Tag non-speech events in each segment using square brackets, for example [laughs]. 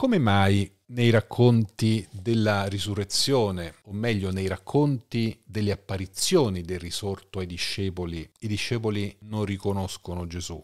Come mai nei racconti della risurrezione, o meglio nei racconti delle apparizioni del risorto ai discepoli, i discepoli non riconoscono Gesù?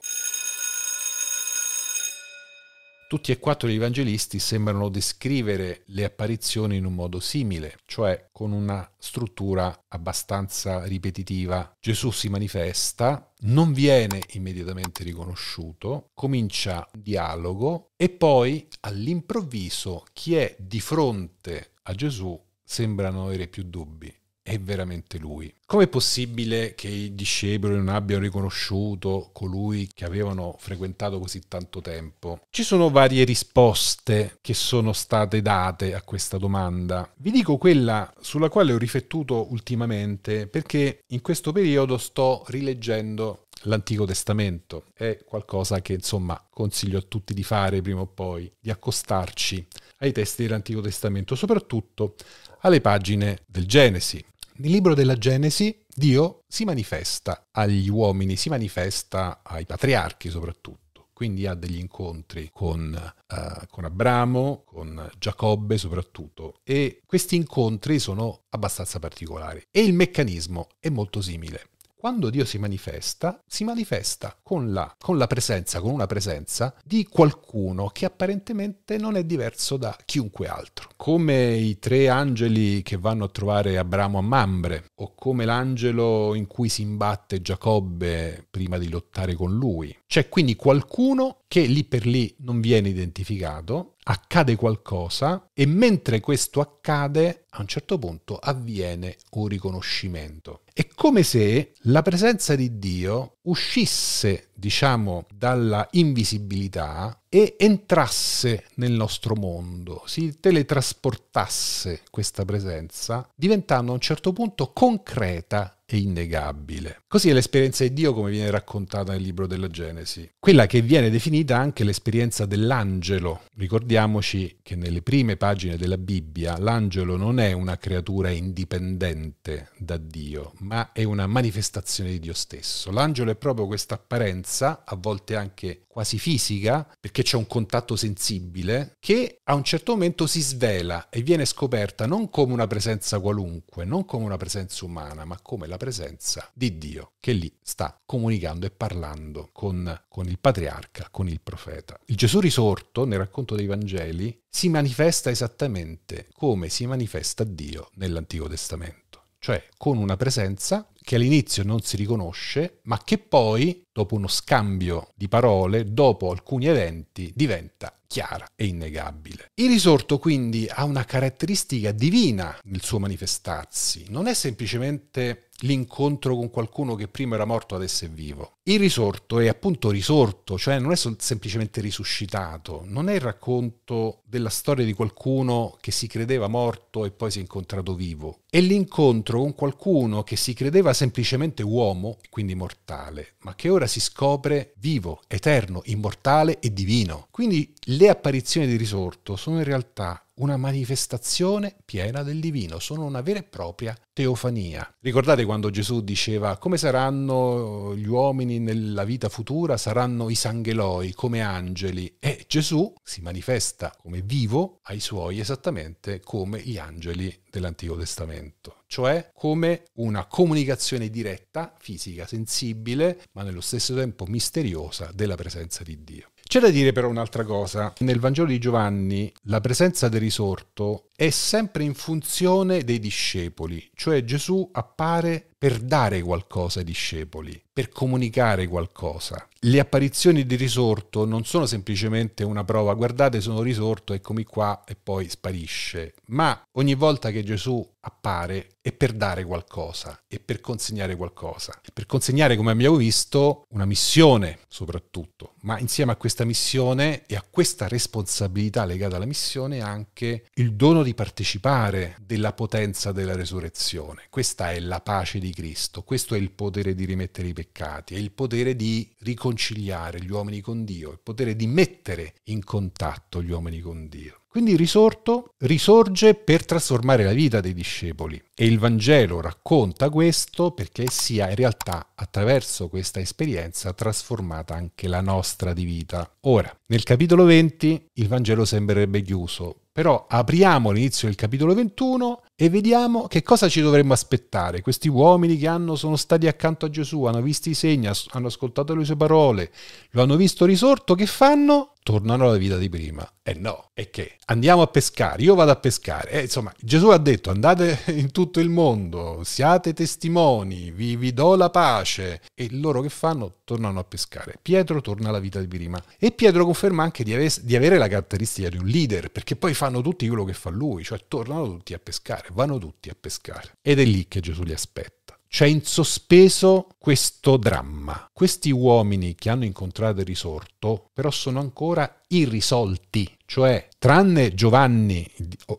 Tutti e quattro gli evangelisti sembrano descrivere le apparizioni in un modo simile, cioè con una struttura abbastanza ripetitiva. Gesù si manifesta, non viene immediatamente riconosciuto, comincia un dialogo e poi all'improvviso chi è di fronte a Gesù sembra non avere più dubbi è veramente lui. Com'è possibile che i discepoli non abbiano riconosciuto colui che avevano frequentato così tanto tempo? Ci sono varie risposte che sono state date a questa domanda. Vi dico quella sulla quale ho riflettuto ultimamente perché in questo periodo sto rileggendo l'Antico Testamento. È qualcosa che insomma consiglio a tutti di fare prima o poi, di accostarci ai testi dell'Antico Testamento, soprattutto alle pagine del Genesi. Nel libro della Genesi Dio si manifesta agli uomini, si manifesta ai patriarchi soprattutto. Quindi ha degli incontri con, uh, con Abramo, con Giacobbe soprattutto. E questi incontri sono abbastanza particolari. E il meccanismo è molto simile quando Dio si manifesta, si manifesta con la, con la, presenza, con una presenza di qualcuno che apparentemente non è diverso da chiunque altro. Come i tre angeli che vanno a trovare Abramo a Mambre, o come l'angelo in cui si imbatte Giacobbe prima di lottare con lui. C'è quindi qualcuno che lì per lì non viene identificato, accade qualcosa e mentre questo accade a un certo punto avviene un riconoscimento. È come se la presenza di Dio uscisse, diciamo, dalla invisibilità e entrasse nel nostro mondo, si teletrasportasse questa presenza, diventando a un certo punto concreta e innegabile. Così è l'esperienza di Dio come viene raccontata nel libro della Genesi, quella che viene definita anche l'esperienza dell'angelo. Ricordiamoci che nelle prime pagine della Bibbia l'angelo non è una creatura indipendente da Dio, ma è una manifestazione di Dio stesso. L'angelo è proprio questa apparenza, a volte anche quasi fisica, perché c'è un contatto sensibile, che a un certo momento si svela e viene scoperta non come una presenza qualunque, non come una presenza umana, ma come la presenza di Dio che lì sta comunicando e parlando con, con il patriarca, con il profeta. Il Gesù risorto, nel racconto dei Vangeli, si manifesta esattamente come si manifesta Dio nell'Antico Testamento, cioè con una presenza che all'inizio non si riconosce, ma che poi, dopo uno scambio di parole, dopo alcuni eventi, diventa chiara e innegabile. Il risorto quindi ha una caratteristica divina nel suo manifestarsi, non è semplicemente l'incontro con qualcuno che prima era morto adesso è vivo. Il risorto è appunto risorto, cioè non è semplicemente risuscitato, non è il racconto della storia di qualcuno che si credeva morto e poi si è incontrato vivo, è l'incontro con qualcuno che si credeva semplicemente uomo, quindi mortale, ma che ora si scopre vivo, eterno, immortale e divino. Quindi le apparizioni di risorto sono in realtà una manifestazione piena del divino, sono una vera e propria teofania. Ricordate quando Gesù diceva come saranno gli uomini nella vita futura? Saranno i sangheloi come angeli e Gesù si manifesta come vivo ai suoi esattamente come gli angeli dell'Antico Testamento, cioè come una comunicazione diretta, fisica, sensibile, ma nello stesso tempo misteriosa della presenza di Dio. C'è da dire però un'altra cosa. Nel Vangelo di Giovanni la presenza del risorto è sempre in funzione dei discepoli, cioè Gesù appare per dare qualcosa ai discepoli, per comunicare qualcosa. Le apparizioni di risorto non sono semplicemente una prova, guardate sono risorto, eccomi qua e poi sparisce, ma ogni volta che Gesù appare è per dare qualcosa e per consegnare qualcosa. E per consegnare, come abbiamo visto, una missione soprattutto, ma insieme a questa missione e a questa responsabilità legata alla missione anche il dono di partecipare della potenza della resurrezione. Questa è la pace di Cristo, questo è il potere di rimettere i peccati, è il potere di riconciliare gli uomini con Dio, il potere di mettere in contatto gli uomini con Dio. Quindi risorto risorge per trasformare la vita dei discepoli e il Vangelo racconta questo perché sia in realtà attraverso questa esperienza trasformata anche la nostra di vita. Ora, nel capitolo 20 il Vangelo sembrerebbe chiuso, però apriamo l'inizio del capitolo 21 e vediamo che cosa ci dovremmo aspettare. Questi uomini che hanno, sono stati accanto a Gesù, hanno visto i segni, hanno ascoltato le sue parole, lo hanno visto risorto, che fanno? Tornano alla vita di prima. E eh no, e che? Andiamo a pescare, io vado a pescare. Eh, insomma, Gesù ha detto andate [laughs] in tutto il mondo, siate testimoni, vi, vi do la pace. E loro che fanno? Tornano a pescare. Pietro torna alla vita di prima. E Pietro conferma anche di, ave- di avere la caratteristica di un leader, perché poi fanno tutti quello che fa lui, cioè tornano tutti a pescare pescare, vanno tutti a pescare. Ed è lì che Gesù li aspetta. C'è in sospeso questo dramma. Questi uomini che hanno incontrato il risorto, però sono ancora irrisolti, cioè tranne Giovanni,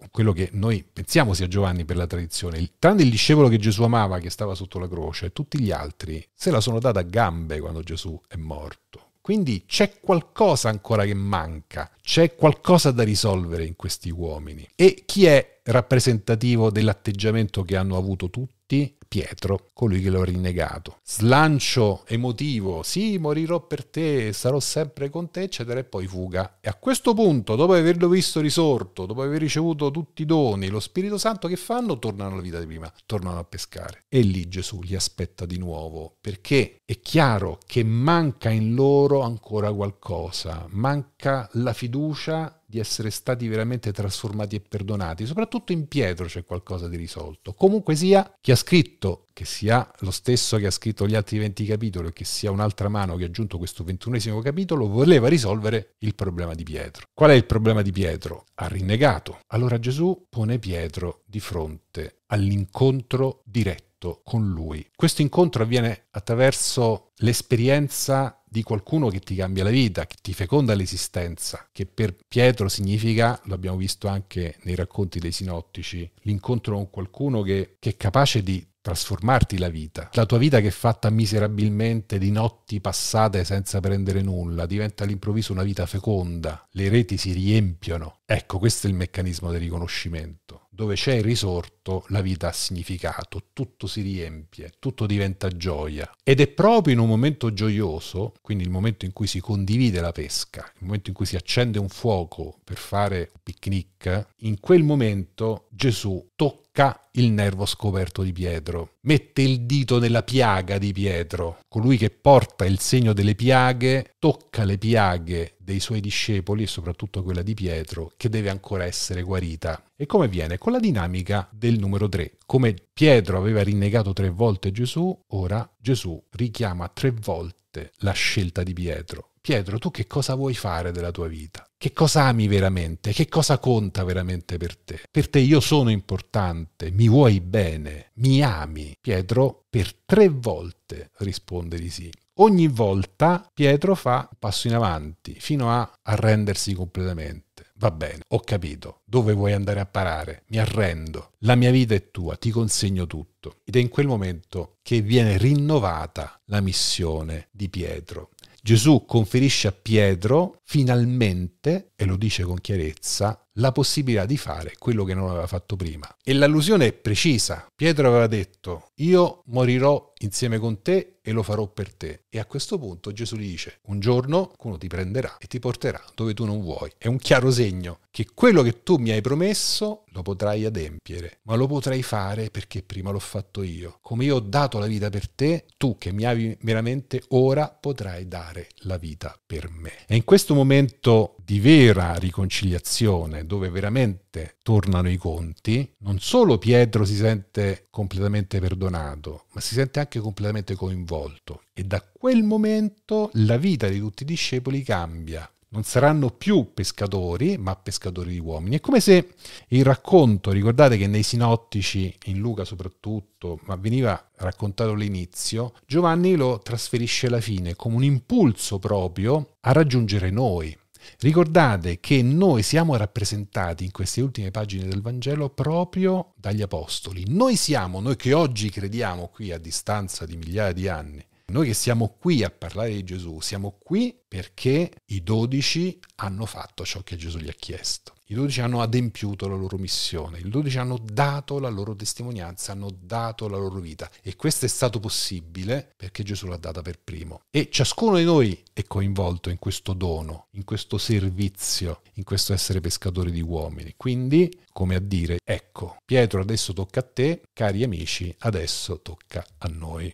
quello che noi pensiamo sia Giovanni per la tradizione, tranne il discepolo che Gesù amava che stava sotto la croce, tutti gli altri se la sono data a gambe quando Gesù è morto. Quindi c'è qualcosa ancora che manca, c'è qualcosa da risolvere in questi uomini. E chi è rappresentativo dell'atteggiamento che hanno avuto tutti? Pietro, colui che l'ho rinnegato. Slancio emotivo, sì, morirò per te, sarò sempre con te, eccetera, e poi fuga. E a questo punto, dopo averlo visto risorto, dopo aver ricevuto tutti i doni, lo Spirito Santo che fanno? Tornano alla vita di prima, tornano a pescare. E lì Gesù li aspetta di nuovo, perché è chiaro che manca in loro ancora qualcosa, manca la fiducia di essere stati veramente trasformati e perdonati. Soprattutto in Pietro c'è qualcosa di risolto. Comunque sia, chi ha scritto, che sia lo stesso che ha scritto gli altri 20 capitoli, o che sia un'altra mano che ha aggiunto questo ventunesimo capitolo, voleva risolvere il problema di Pietro. Qual è il problema di Pietro? Ha rinnegato. Allora Gesù pone Pietro di fronte all'incontro diretto con lui. Questo incontro avviene attraverso l'esperienza di qualcuno che ti cambia la vita, che ti feconda l'esistenza, che per Pietro significa, l'abbiamo visto anche nei racconti dei sinottici, l'incontro con qualcuno che, che è capace di trasformarti la vita. La tua vita che è fatta miserabilmente di notti passate senza prendere nulla, diventa all'improvviso una vita feconda, le reti si riempiono. Ecco, questo è il meccanismo del riconoscimento dove c'è il risorto, la vita ha significato, tutto si riempie, tutto diventa gioia. Ed è proprio in un momento gioioso, quindi il momento in cui si condivide la pesca, il momento in cui si accende un fuoco per fare un picnic, in quel momento Gesù tocca il nervo scoperto di Pietro, mette il dito nella piaga di Pietro, colui che porta il segno delle piaghe, tocca le piaghe dei suoi discepoli e soprattutto quella di Pietro, che deve ancora essere guarita. E come viene? Con la dinamica del numero 3. Come Pietro aveva rinnegato tre volte Gesù, ora Gesù richiama tre volte la scelta di Pietro. Pietro, tu che cosa vuoi fare della tua vita? Che cosa ami veramente? Che cosa conta veramente per te? Per te io sono importante, mi vuoi bene, mi ami. Pietro per tre volte risponde di sì. Ogni volta Pietro fa un passo in avanti fino a arrendersi completamente. Va bene, ho capito. Dove vuoi andare a parare? Mi arrendo. La mia vita è tua, ti consegno tutto. Ed è in quel momento che viene rinnovata la missione di Pietro. Gesù conferisce a Pietro finalmente, e lo dice con chiarezza, la possibilità di fare quello che non aveva fatto prima. E l'allusione è precisa. Pietro aveva detto, io morirò insieme con te e lo farò per te. E a questo punto Gesù gli dice, un giorno qualcuno ti prenderà e ti porterà dove tu non vuoi. È un chiaro segno che quello che tu mi hai promesso lo potrai adempiere, ma lo potrai fare perché prima l'ho fatto io. Come io ho dato la vita per te, tu che mi hai veramente ora potrai dare la vita per me. E in questo momento di vera riconciliazione, dove veramente tornano i conti, non solo Pietro si sente completamente perdonato, ma si sente anche completamente coinvolto. E da quel momento la vita di tutti i discepoli cambia non saranno più pescatori, ma pescatori di uomini. È come se il racconto, ricordate che nei sinottici, in Luca soprattutto, ma veniva raccontato all'inizio, Giovanni lo trasferisce alla fine come un impulso proprio a raggiungere noi. Ricordate che noi siamo rappresentati in queste ultime pagine del Vangelo proprio dagli Apostoli. Noi siamo, noi che oggi crediamo qui a distanza di migliaia di anni, noi che siamo qui a parlare di Gesù, siamo qui perché i dodici hanno fatto ciò che Gesù gli ha chiesto. I dodici hanno adempiuto la loro missione, i dodici hanno dato la loro testimonianza, hanno dato la loro vita e questo è stato possibile perché Gesù l'ha data per primo. E ciascuno di noi è coinvolto in questo dono, in questo servizio, in questo essere pescatori di uomini. Quindi, come a dire, ecco, Pietro adesso tocca a te, cari amici, adesso tocca a noi.